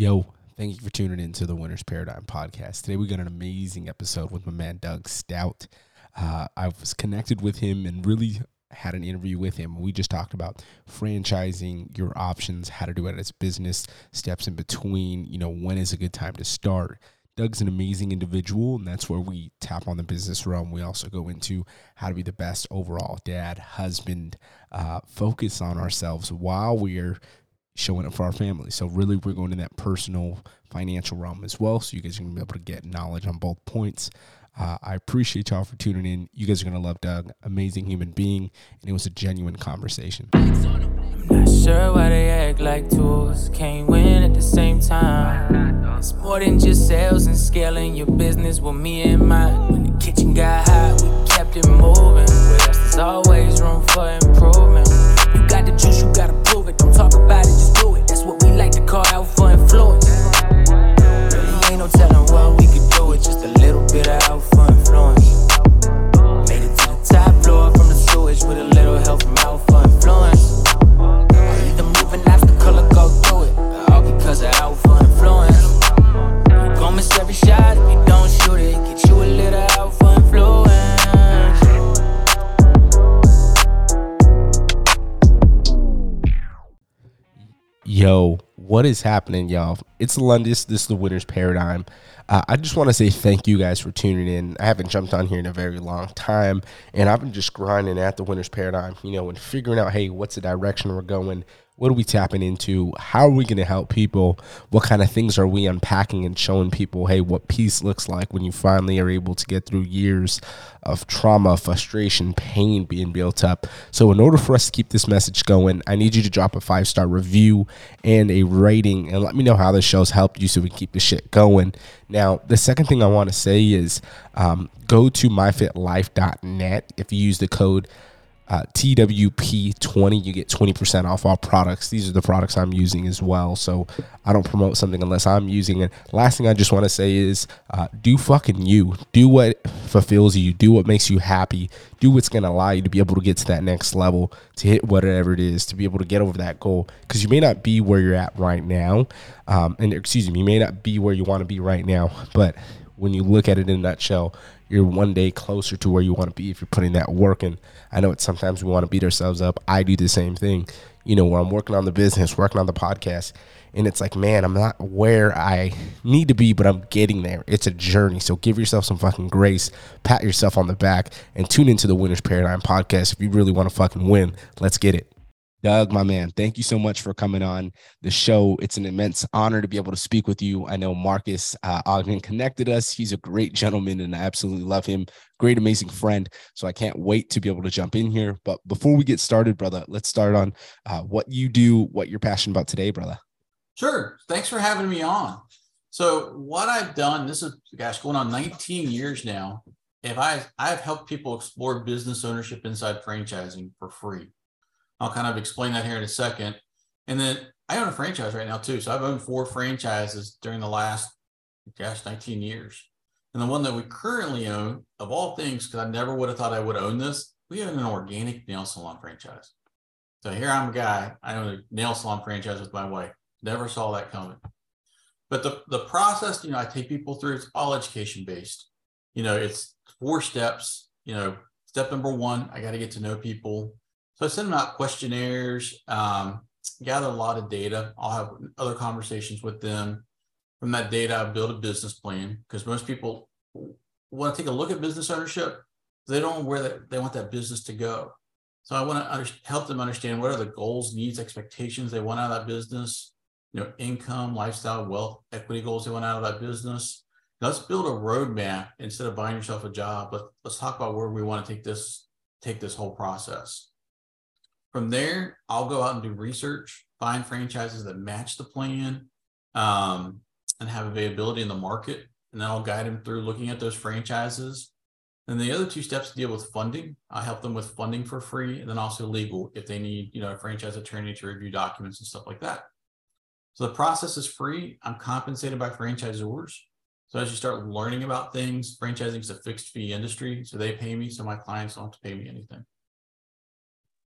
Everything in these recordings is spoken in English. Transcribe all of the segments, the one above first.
Yo, thank you for tuning in to the Winner's Paradigm podcast. Today we got an amazing episode with my man Doug Stout. Uh, I was connected with him and really had an interview with him. We just talked about franchising, your options, how to do it as business, steps in between, you know, when is a good time to start. Doug's an amazing individual, and that's where we tap on the business realm. We also go into how to be the best overall dad, husband, uh, focus on ourselves while we're showing up for our family. So really, we're going in that personal financial realm as well. So you guys are gonna be able to get knowledge on both points. Uh, I appreciate y'all for tuning in. You guys are gonna love Doug, amazing human being, and it was a genuine conversation. I'm not sure why they act like tools. Can't win at the same time. It's more than just sales and scaling your business with me in mind. When the kitchen got hot, we kept it moving. There's always room for improvement. You got the juice, you gotta talk about it, just do it. That's what we like to call out Yo, what is happening, y'all? It's Lundis. This is the Winner's Paradigm. Uh, I just want to say thank you guys for tuning in. I haven't jumped on here in a very long time, and I've been just grinding at the Winner's Paradigm, you know, and figuring out, hey, what's the direction we're going? What are we tapping into? How are we going to help people? What kind of things are we unpacking and showing people, hey, what peace looks like when you finally are able to get through years of trauma, frustration, pain being built up? So, in order for us to keep this message going, I need you to drop a five star review and a rating and let me know how the show's helped you so we can keep the shit going. Now, the second thing I want to say is um, go to myfitlife.net. If you use the code uh, TWP20, you get 20% off all products. These are the products I'm using as well. So I don't promote something unless I'm using it. Last thing I just want to say is uh, do fucking you. Do what fulfills you. Do what makes you happy. Do what's going to allow you to be able to get to that next level, to hit whatever it is, to be able to get over that goal. Because you may not be where you're at right now. Um, and excuse me, you may not be where you want to be right now. But when you look at it in a nutshell, you're one day closer to where you want to be if you're putting that work in. I know it's sometimes we want to beat ourselves up. I do the same thing. You know, where I'm working on the business, working on the podcast, and it's like, man, I'm not where I need to be, but I'm getting there. It's a journey. So give yourself some fucking grace, pat yourself on the back, and tune into the Winner's Paradigm podcast if you really want to fucking win. Let's get it. Doug, my man, thank you so much for coming on the show. It's an immense honor to be able to speak with you. I know Marcus uh, Ogden connected us. He's a great gentleman and I absolutely love him. Great, amazing friend. So I can't wait to be able to jump in here. But before we get started, brother, let's start on uh, what you do, what you're passionate about today, brother. Sure. Thanks for having me on. So what I've done, this is gosh, going on 19 years now. If I I've helped people explore business ownership inside franchising for free. I'll kind of explain that here in a second. And then I own a franchise right now too. So I've owned four franchises during the last, gosh, 19 years. And the one that we currently own, of all things, because I never would have thought I would own this, we own an organic nail salon franchise. So here I'm a guy, I own a nail salon franchise with my wife. Never saw that coming. But the, the process, you know, I take people through, it's all education based. You know, it's four steps. You know, step number one, I got to get to know people. So I send them out questionnaires, um, gather a lot of data. I'll have other conversations with them. From that data, I build a business plan because most people want to take a look at business ownership. They don't know where they want that business to go. So I want to under, help them understand what are the goals, needs, expectations they want out of that business. You know, income, lifestyle, wealth, equity goals they want out of that business. Let's build a roadmap instead of buying yourself a job. But let's talk about where we want to take this take this whole process. From there, I'll go out and do research, find franchises that match the plan um, and have availability in the market. And then I'll guide them through looking at those franchises. And the other two steps deal with funding. I help them with funding for free and then also legal if they need, you know, a franchise attorney to review documents and stuff like that. So the process is free. I'm compensated by franchisors. So as you start learning about things, franchising is a fixed fee industry. So they pay me, so my clients don't have to pay me anything.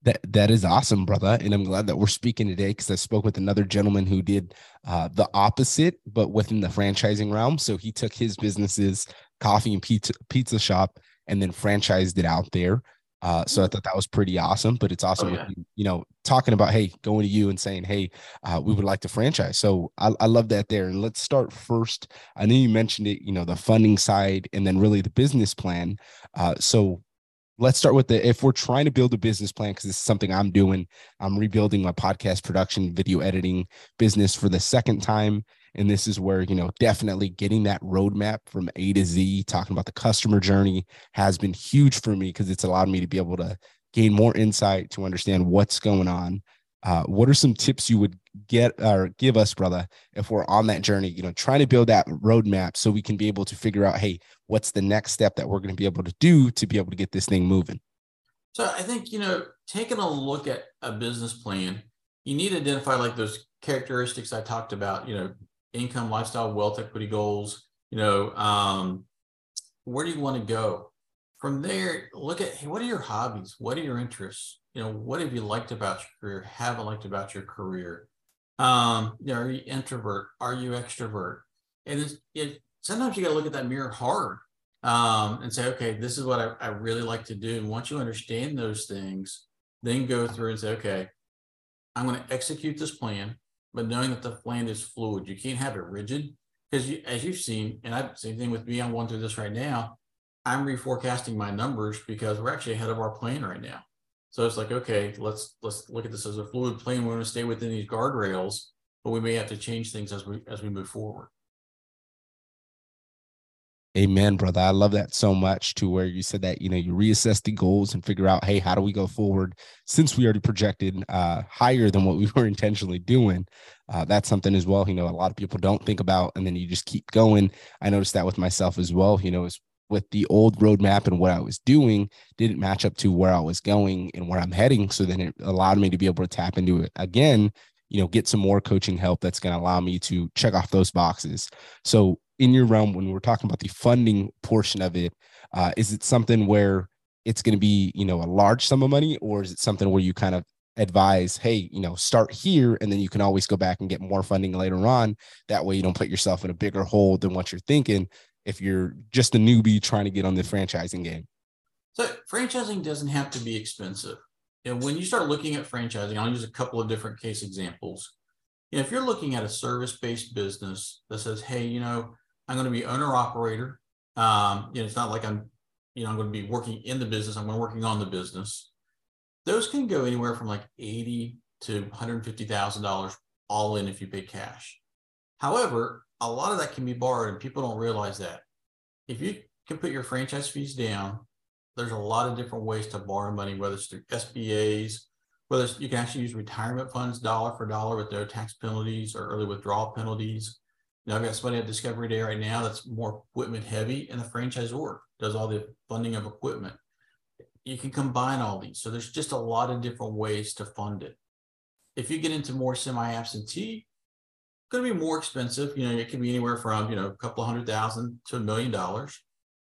That that is awesome, brother, and I'm glad that we're speaking today because I spoke with another gentleman who did uh, the opposite, but within the franchising realm. So he took his businesses, coffee and pizza pizza shop, and then franchised it out there. Uh, so I thought that was pretty awesome. But it's awesome, Oh, yeah. you, you know, talking about hey, going to you and saying hey, uh, we would like to franchise. So I, I love that there. And let's start first. I know you mentioned it, you know, the funding side, and then really the business plan. Uh, so let's start with the if we're trying to build a business plan because this is something i'm doing i'm rebuilding my podcast production video editing business for the second time. And this is where you know definitely getting that roadmap from a to z talking about the customer journey has been huge for me because it's allowed me to be able to gain more insight to understand what's going on uh, what are some tips you would get or give us brother if we're on that journey you know trying to build that roadmap so we can be able to figure out hey what's the next step that we're going to be able to do to be able to get this thing moving So I think, you know, taking a look at a business plan, you need to identify like those characteristics I talked about, you know, income, lifestyle, wealth, equity goals, you know, um, where do you want to go? From there, look at hey, what are your hobbies? What are your interests? You know, what have you liked about your career? Haven't liked about your career? Um, you know, are you introvert? Are you extrovert? And it's, it, sometimes you got to look at that mirror hard um, and say, okay, this is what I, I really like to do. And once you understand those things, then go through and say, okay, I'm going to execute this plan, but knowing that the plan is fluid. You can't have it rigid because you, as you've seen, and I same thing with me, I'm going through this right now. I'm reforecasting my numbers because we're actually ahead of our plan right now. So it's like, okay, let's let's look at this as a fluid plane. We're going to stay within these guardrails, but we may have to change things as we as we move forward. Amen, brother. I love that so much to where you said that, you know, you reassess the goals and figure out, hey, how do we go forward since we already projected uh, higher than what we were intentionally doing? Uh, that's something as well, you know, a lot of people don't think about, and then you just keep going. I noticed that with myself as well, you know, is with the old roadmap and what I was doing didn't match up to where I was going and where I'm heading. So then it allowed me to be able to tap into it again, you know, get some more coaching help that's going to allow me to check off those boxes. So in your realm when we're talking about the funding portion of it uh, is it something where it's going to be you know a large sum of money or is it something where you kind of advise hey you know start here and then you can always go back and get more funding later on that way you don't put yourself in a bigger hole than what you're thinking if you're just a newbie trying to get on the franchising game So franchising doesn't have to be expensive. And when you start looking at franchising, I'll use a couple of different case examples. You know, if you're looking at a service-based business that says, hey, you know, I'm going to be owner operator. Um, you know, it's not like I'm, you know, I'm going to be working in the business. I'm working on the business. Those can go anywhere from like 80 to $150,000 all in if you pay cash. However, a lot of that can be borrowed and people don't realize that. If you can put your franchise fees down, there's a lot of different ways to borrow money, whether it's through SBAs, whether it's, you can actually use retirement funds dollar for dollar with no tax penalties or early withdrawal penalties. Now I've got somebody at Discovery Day right now that's more equipment heavy and the franchisor does all the funding of equipment. You can combine all these. So there's just a lot of different ways to fund it. If you get into more semi-absentee, going to be more expensive. You know, it can be anywhere from, you know, a couple hundred thousand to a million dollars.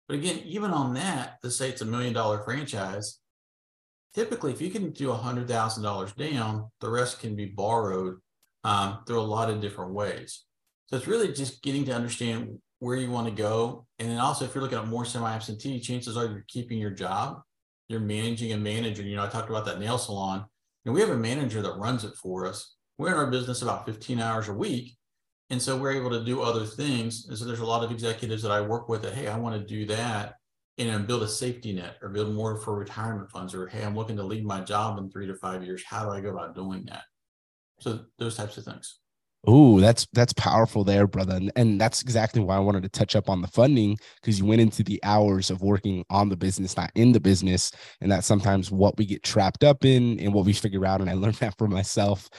But again, even on that, let's say it's a million dollar franchise. Typically, if you can do a hundred thousand dollars down, the rest can be borrowed um, through a lot of different ways. So it's really just getting to understand where you want to go. And then also, if you're looking at more semi-absentee, chances are you're keeping your job. You're managing a manager. You know, I talked about that nail salon. And we have a manager that runs it for us. We're in our business about 15 hours a week. And so we're able to do other things. And so there's a lot of executives that I work with that, hey, I want to do that and um, build a safety net or build more for retirement funds or hey, I'm looking to leave my job in three to five years. How do I go about doing that? So those types of things. Oh, that's that's powerful there, brother. And, and that's exactly why I wanted to touch up on the funding because you went into the hours of working on the business, not in the business. And that's sometimes what we get trapped up in and what we figure out. And I learned that for myself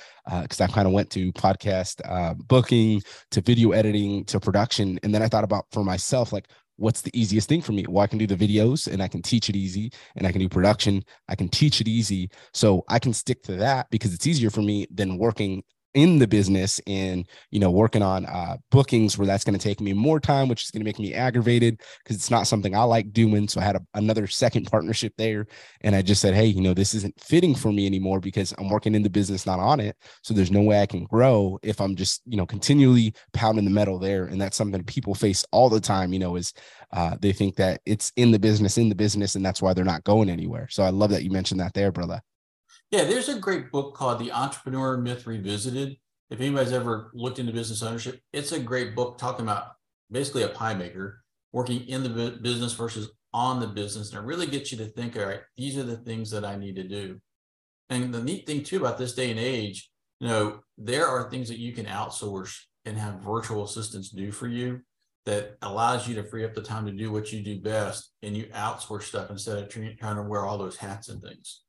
because uh, I kind of went to podcast uh, booking to video editing to production. And then I thought about for myself, like, what's the easiest thing for me? Well, I can do the videos and I can teach it easy and I can do production. I can teach it easy. So I can stick to that because it's easier for me than working in the business and you know working on uh, bookings where that's going to take me more time which is going to make me aggravated because it's not something i like doing. So i had a, another second partnership there and i just said hey you know this isn't fitting for me anymore because i'm working in the business not on it. So there's no way i can grow if i'm just you know continually pounding the metal there. And that's something people face all the time you know is uh, they think that it's in the business in the business and that's why they're not going anywhere. So i love that you mentioned that there brother yeah, there's a great book called The Entrepreneur Myth Revisited. If anybody's ever looked into business ownership, it's a great book talking about basically a pie maker working in the business versus on the business. And it really gets you to think, all right, these are the things that I need to do. And the neat thing too about this day and age, you know, there are things that you can outsource and have virtual assistants do for you that allows you to free up the time to do what you do best and you outsource stuff instead of trying to wear all those hats and things.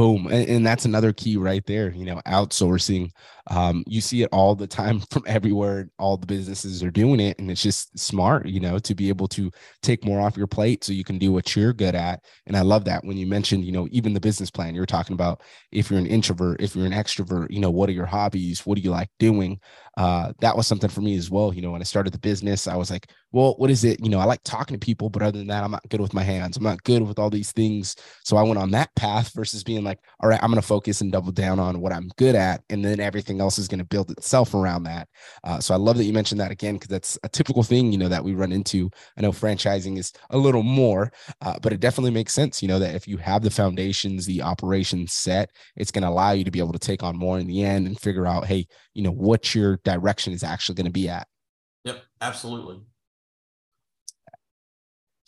Boom. And, and, that's another key right there. You know, outsourcing. Um, you see it all the time from everywhere. All the businesses are doing it. And it's just smart, you know, to be able to take more off your plate so you can do what you're good at. And I love that when you mentioned, you know, even the business plan, you're talking about if you're an introvert, if you're an extrovert, you know, what are your hobbies? What do you like doing? uh, that was something for me as well. You know, when I started the business, I was like, well, what is it? You know, I like talking to people, but other than that, I'm not good with my hands. I'm not good with all these things. So I went on that path versus being like, all right, I'm going to focus and double down on what I'm good at. And then everything else is going to build itself around that. Uh, so I love that you mentioned that again, because that's a typical thing, you know, that we run into. I know franchising is a little more, uh, but it definitely makes sense, you know, that if you have the foundations, the operations set, it's going to allow you to be able to take on more in the end and figure out, hey, you know, what your direction is actually going to be at. Yep, absolutely.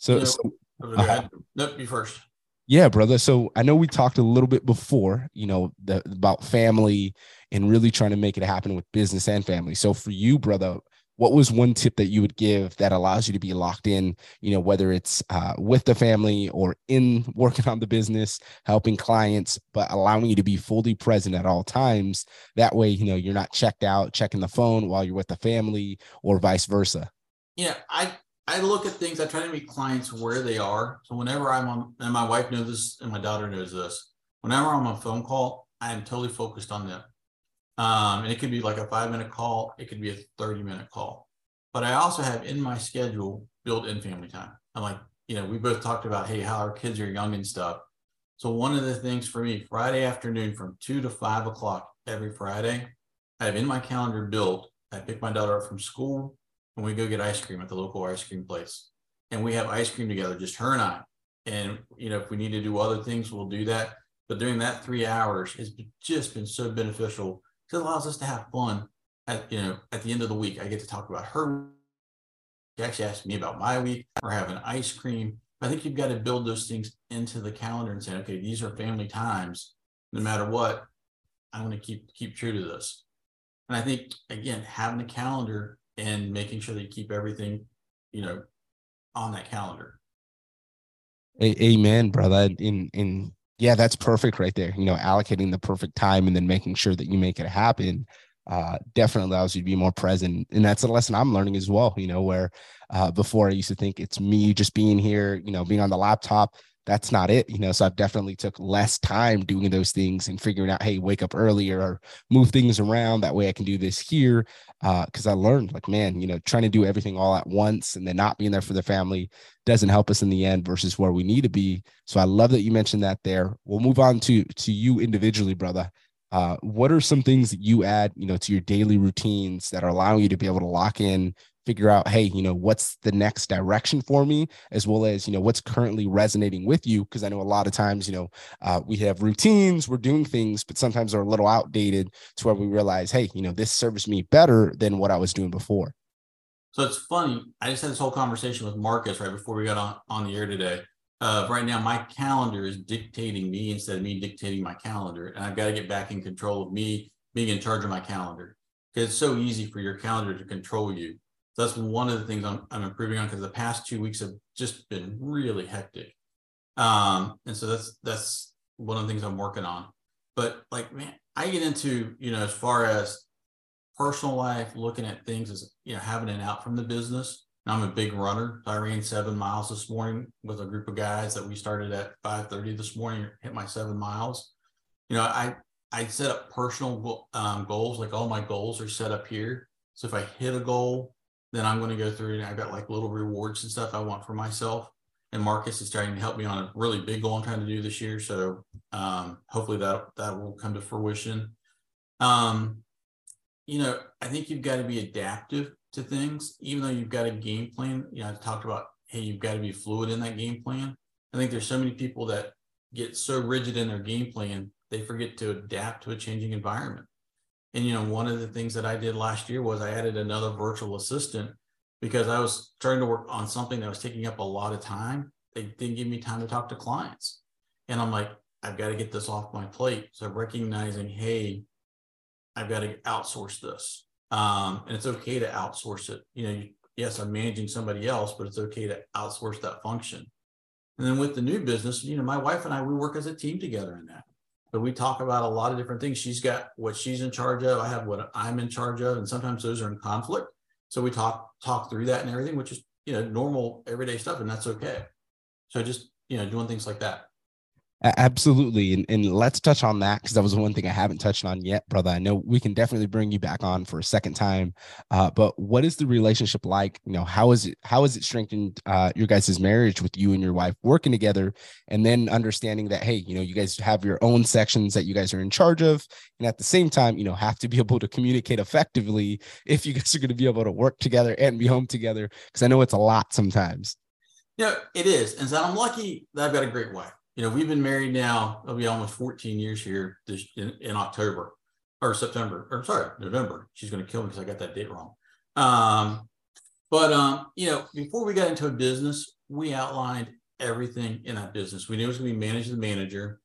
So, know, so uh, nope, you first. Yeah, brother. So I know we talked a little bit before, you know, the, about family and really trying to make it happen with business and family. So for you, brother, what was one tip that you would give that allows you to be locked in you know whether it's uh, with the family or in working on the business helping clients but allowing you to be fully present at all times that way you know you're not checked out checking the phone while you're with the family or vice versa yeah i i look at things i try to meet clients where they are so whenever i'm on and my wife knows this and my daughter knows this whenever i'm on a phone call i am totally focused on them um, and it could be like a five minute call, it could be a 30 minute call. But I also have in my schedule built in family time. I'm like, you know, we both talked about, hey, how our kids are young and stuff. So one of the things for me, Friday afternoon from two to five o'clock every Friday, I have in my calendar built, I pick my daughter up from school and we go get ice cream at the local ice cream place. And we have ice cream together, just her and I. And, you know, if we need to do other things, we'll do that. But during that three hours has just been so beneficial because it allows us to have fun at you know at the end of the week. I get to talk about her. She actually asked me about my week. We're having ice cream. I think you've got to build those things into the calendar and say, okay, these are family times. No matter what, I want to keep keep true to this. And I think again, having a calendar and making sure that you keep everything, you know, on that calendar. Amen, brother. In in yeah, that's perfect right there. You know, allocating the perfect time and then making sure that you make it happen uh, definitely allows you to be more present. And that's a lesson I'm learning as well, you know, where uh, before I used to think it's me just being here, you know, being on the laptop, that's not it you know so i've definitely took less time doing those things and figuring out hey wake up earlier or move things around that way i can do this here because uh, i learned like man you know trying to do everything all at once and then not being there for the family doesn't help us in the end versus where we need to be. So i love that you mentioned that there. We'll move on to to you individually brother. Uh, what are some things that you add you know to your daily routines that are allowing you to be able to lock in figure out hey you know what's the next direction for me as well as you know what's currently resonating with you because i know a lot of times you know uh, we have routines we're doing things but sometimes they're a little outdated to where we realize hey you know this serves me better than what i was doing before. So it's funny i just had this whole conversation with marcus right before we got on, on the air today uh, right now my calendar is dictating me instead of me dictating my calendar and i've got to get back in control of me being in charge of my calendar because it's so easy for your calendar to control you so that's one of the things I'm, I'm improving on because the past two weeks have just been really hectic. Um, and so that's that's one of the things I'm working on. But like, man, I get into, you know, as far as personal life, looking at things as, you know, having an out from the business. And I'm a big runner. I ran seven miles this morning with a group of guys that we started at 5:30 this morning, hit my seven miles. You know, I I set up personal um, goals. Like all my goals are set up here. So if I hit a goal, then I'm going to go through and I've got like little rewards and stuff I want for myself. And Marcus is trying to help me on a really big goal I'm trying to do this year. So um, hopefully that that will come to fruition. Um, you know, I think you've got to be adaptive to things, even though you've got a game plan. You know, I talked about, hey, you've got to be fluid in that game plan. I think there's so many people that get so rigid in their game plan, they forget to adapt to a changing environment. And, you know, one of the things that I did last year was I added another virtual assistant because I was trying to work on something that was taking up a lot of time. They didn't give me time to talk to clients. And I'm like, I've got to get this off my plate. So recognizing, hey, I've got to outsource this. Um, and it's okay to outsource it. You know, yes, I'm managing somebody else, but it's okay to outsource that function. And then with the new business, you know, my wife and I, we work as a team together in that. But we talk about a lot of different things. She's got what she's in charge of. I have what I'm in charge of. And sometimes those are in conflict. So we talk talk through that and everything, which is, you know, normal everyday stuff. And that's okay. So just, you know, doing things like that. Absolutely. And, and let's touch on that because that was one thing I haven't touched on yet, brother. I know we can definitely bring you back on for a second time. Uh, but what is the relationship like? You know, how is it, how is it strengthened uh, your guys' marriage with you and your wife working together? And then understanding that, hey, you know, you guys have your own sections that you guys are in charge of. And at the same time, you know, have to be able to communicate effectively if you guys are going to be able to work together and be home together. Because I know it's a lot sometimes. Yeah, it is. And so I'm lucky that I've got a great wife you know, we've been married now, it'll be almost 14 years here this in, in October or September, or sorry, November. She's going to kill me because I got that date wrong. Um, but um, you know, before we got into a business, we outlined everything in that business. We knew it was going to be managed the manager.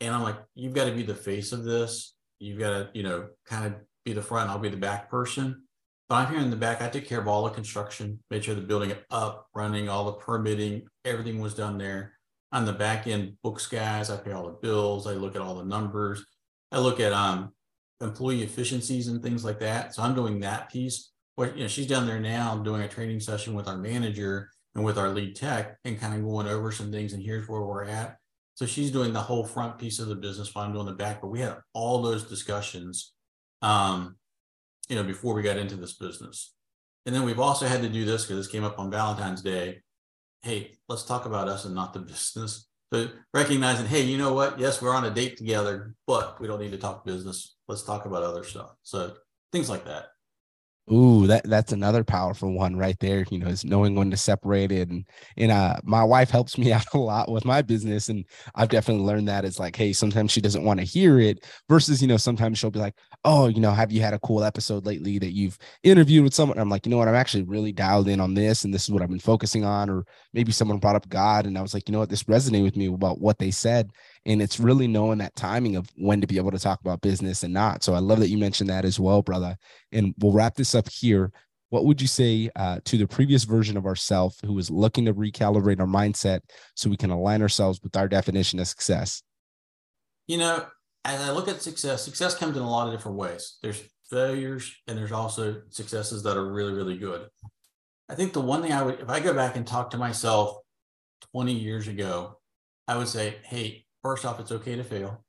And I'm like, you've got to be the face of this. You've got to, you know, kind of be the front. I'll be the back person. But I'm here in the back. I took care of all the construction, made sure the building up, running, all the permitting, everything was done there on the back end books guys. I pay all the bills. I look at all the numbers. I look at um, employee efficiencies and things like that. So I'm doing that piece. What you know, she's down there now doing a training session with our manager and with our lead tech and kind of going over some things. And here's where we're at. So she's doing the whole front piece of the business while I'm doing the back. But we had all those discussions, um, you know, before we got into this business. And then we've also had to do this because this came up on Valentine's Day hey, let's talk about us and not the business. So recognizing, hey, you know what? Yes, we're on a date together, but we don't need to talk business. Let's talk about other stuff. So things like that. Ooh, that that's another powerful one right there. You know, is knowing when to separate it. And and uh my wife helps me out a lot with my business. And I've definitely learned that it's like, hey, sometimes she doesn't want to hear it versus, you know, sometimes she'll be like, Oh, you know, have you had a cool episode lately that you've interviewed with someone? I'm like, you know what, I'm actually really dialed in on this, and this is what I've been focusing on. Or maybe someone brought up God, and I was like, you know what, this resonated with me about what they said. And it's really knowing that timing of when to be able to talk about business and not. So I love that you mentioned that as well, brother. And we'll wrap this up here. What would you say uh, to the previous version of ourselves who is looking to recalibrate our mindset so we can align ourselves with our definition of success? You know, as I look at success, success comes in a lot of different ways. There's failures and there's also successes that are really, really good. I think the one thing I would, if I go back and talk to myself 20 years ago, I would say, hey, first off, it's okay to fail.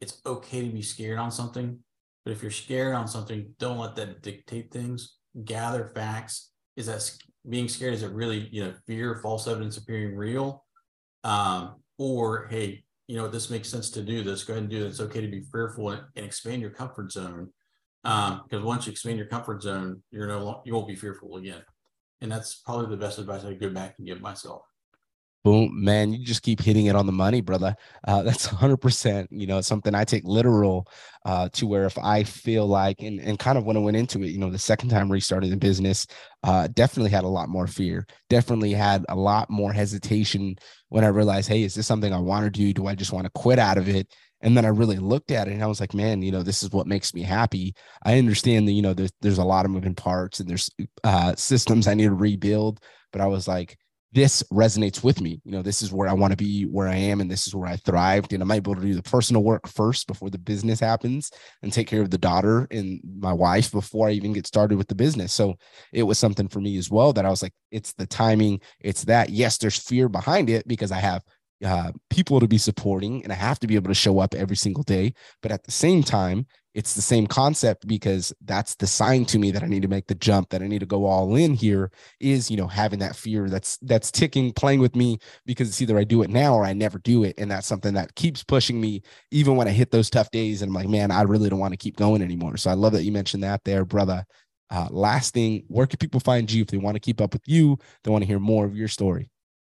It's okay to be scared on something. But if you're scared on something, don't let that dictate things. Gather facts. Is that being scared? Is it really, you know, fear, false evidence appearing real? Um, or, hey, you know, this makes sense to do this. Go ahead and do it. It's okay to be fearful and, and expand your comfort zone. Um, because once you expand your comfort zone, you're no, you won't be fearful again. And that's probably the best advice I could go back and give myself boom man you just keep hitting it on the money brother uh, that's 100% you know something i take literal uh, to where if i feel like and, and kind of when i went into it you know the second time restarting the business uh, definitely had a lot more fear definitely had a lot more hesitation when i realized hey is this something i want to do do i just want to quit out of it and then I really looked at it and I was like, man, you know, this is what makes me happy. I understand that, you know, there's, there's a lot of moving parts and there's uh, systems I need to rebuild. But I was like, this resonates with me. You know, this is where I want to be, where I am, and this is where I thrived. And I might be able to do the personal work first before the business happens and take care of the daughter and my wife before I even get started with the business. So it was something for me as well that I was like, it's the timing, it's that. Yes, there's fear behind it because I have uh, people to be supporting and I have to be able to show up every single day. But at the same time, it's the same concept because that's the sign to me that I need to make the jump, that I need to go all in here is, you know, having that fear that's that's ticking, playing with me because it's either I do it now or I never do it. And that's something that keeps pushing me even when I hit those tough days. And I'm like, man, I really don't want to keep going anymore. So I love that you mentioned that there, brother. Uh, last thing, where can people find you if they want to keep up with you? They want to hear more of your story.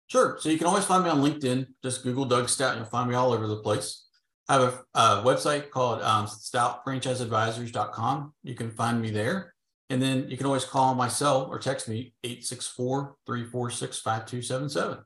Sure. So you can always find me on LinkedIn. Just Google Doug Stout and you'll find me all over the place. I have a, a website called um, stoutfranchiseadvisors.com. You can find me there. And then you can always call my cell or text me 864 346 5277.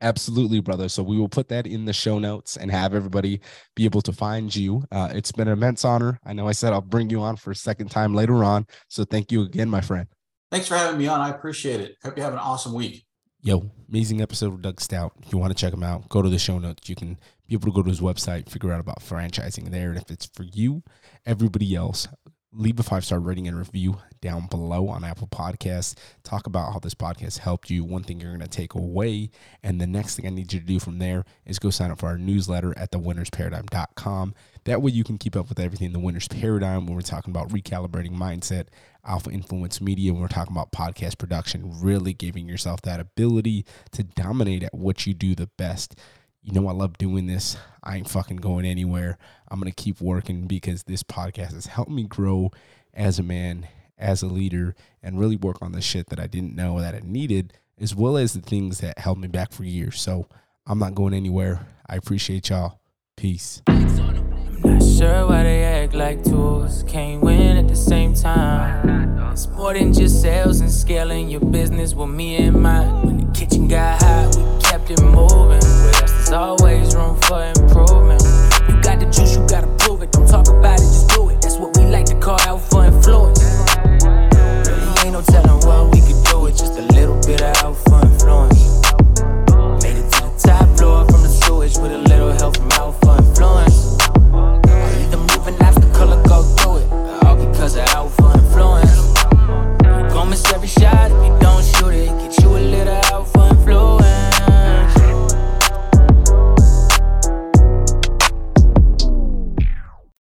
Absolutely, brother. So we will put that in the show notes and have everybody be able to find you. Uh, it's been an immense honor. I know I said I'll bring you on for a second time later on. So thank you again, my friend. Thanks for having me on. I appreciate it. Hope you have an awesome week. Yo, amazing episode with Doug Stout. If you want to check him out, go to the show notes. You can be able to go to his website, figure out about franchising there. And if it's for you, everybody else, leave a five star rating and review down below on Apple Podcasts. Talk about how this podcast helped you, one thing you're going to take away. And the next thing I need you to do from there is go sign up for our newsletter at thewinnersparadigm.com. That way you can keep up with everything in the winner's paradigm when we're talking about recalibrating mindset, alpha influence media, when we're talking about podcast production, really giving yourself that ability to dominate at what you do the best you know, I love doing this. I ain't fucking going anywhere. I'm going to keep working because this podcast has helped me grow as a man, as a leader, and really work on the shit that I didn't know that I needed, as well as the things that held me back for years. So I'm not going anywhere. I appreciate y'all. Peace. Not sure why they act like tools. Can't win at the same time. It's more than just sales and scaling your business with me in mind. When the kitchen got hot, we kept it moving. There's always room for improvement. You got the juice, you gotta prove it. Don't talk about it,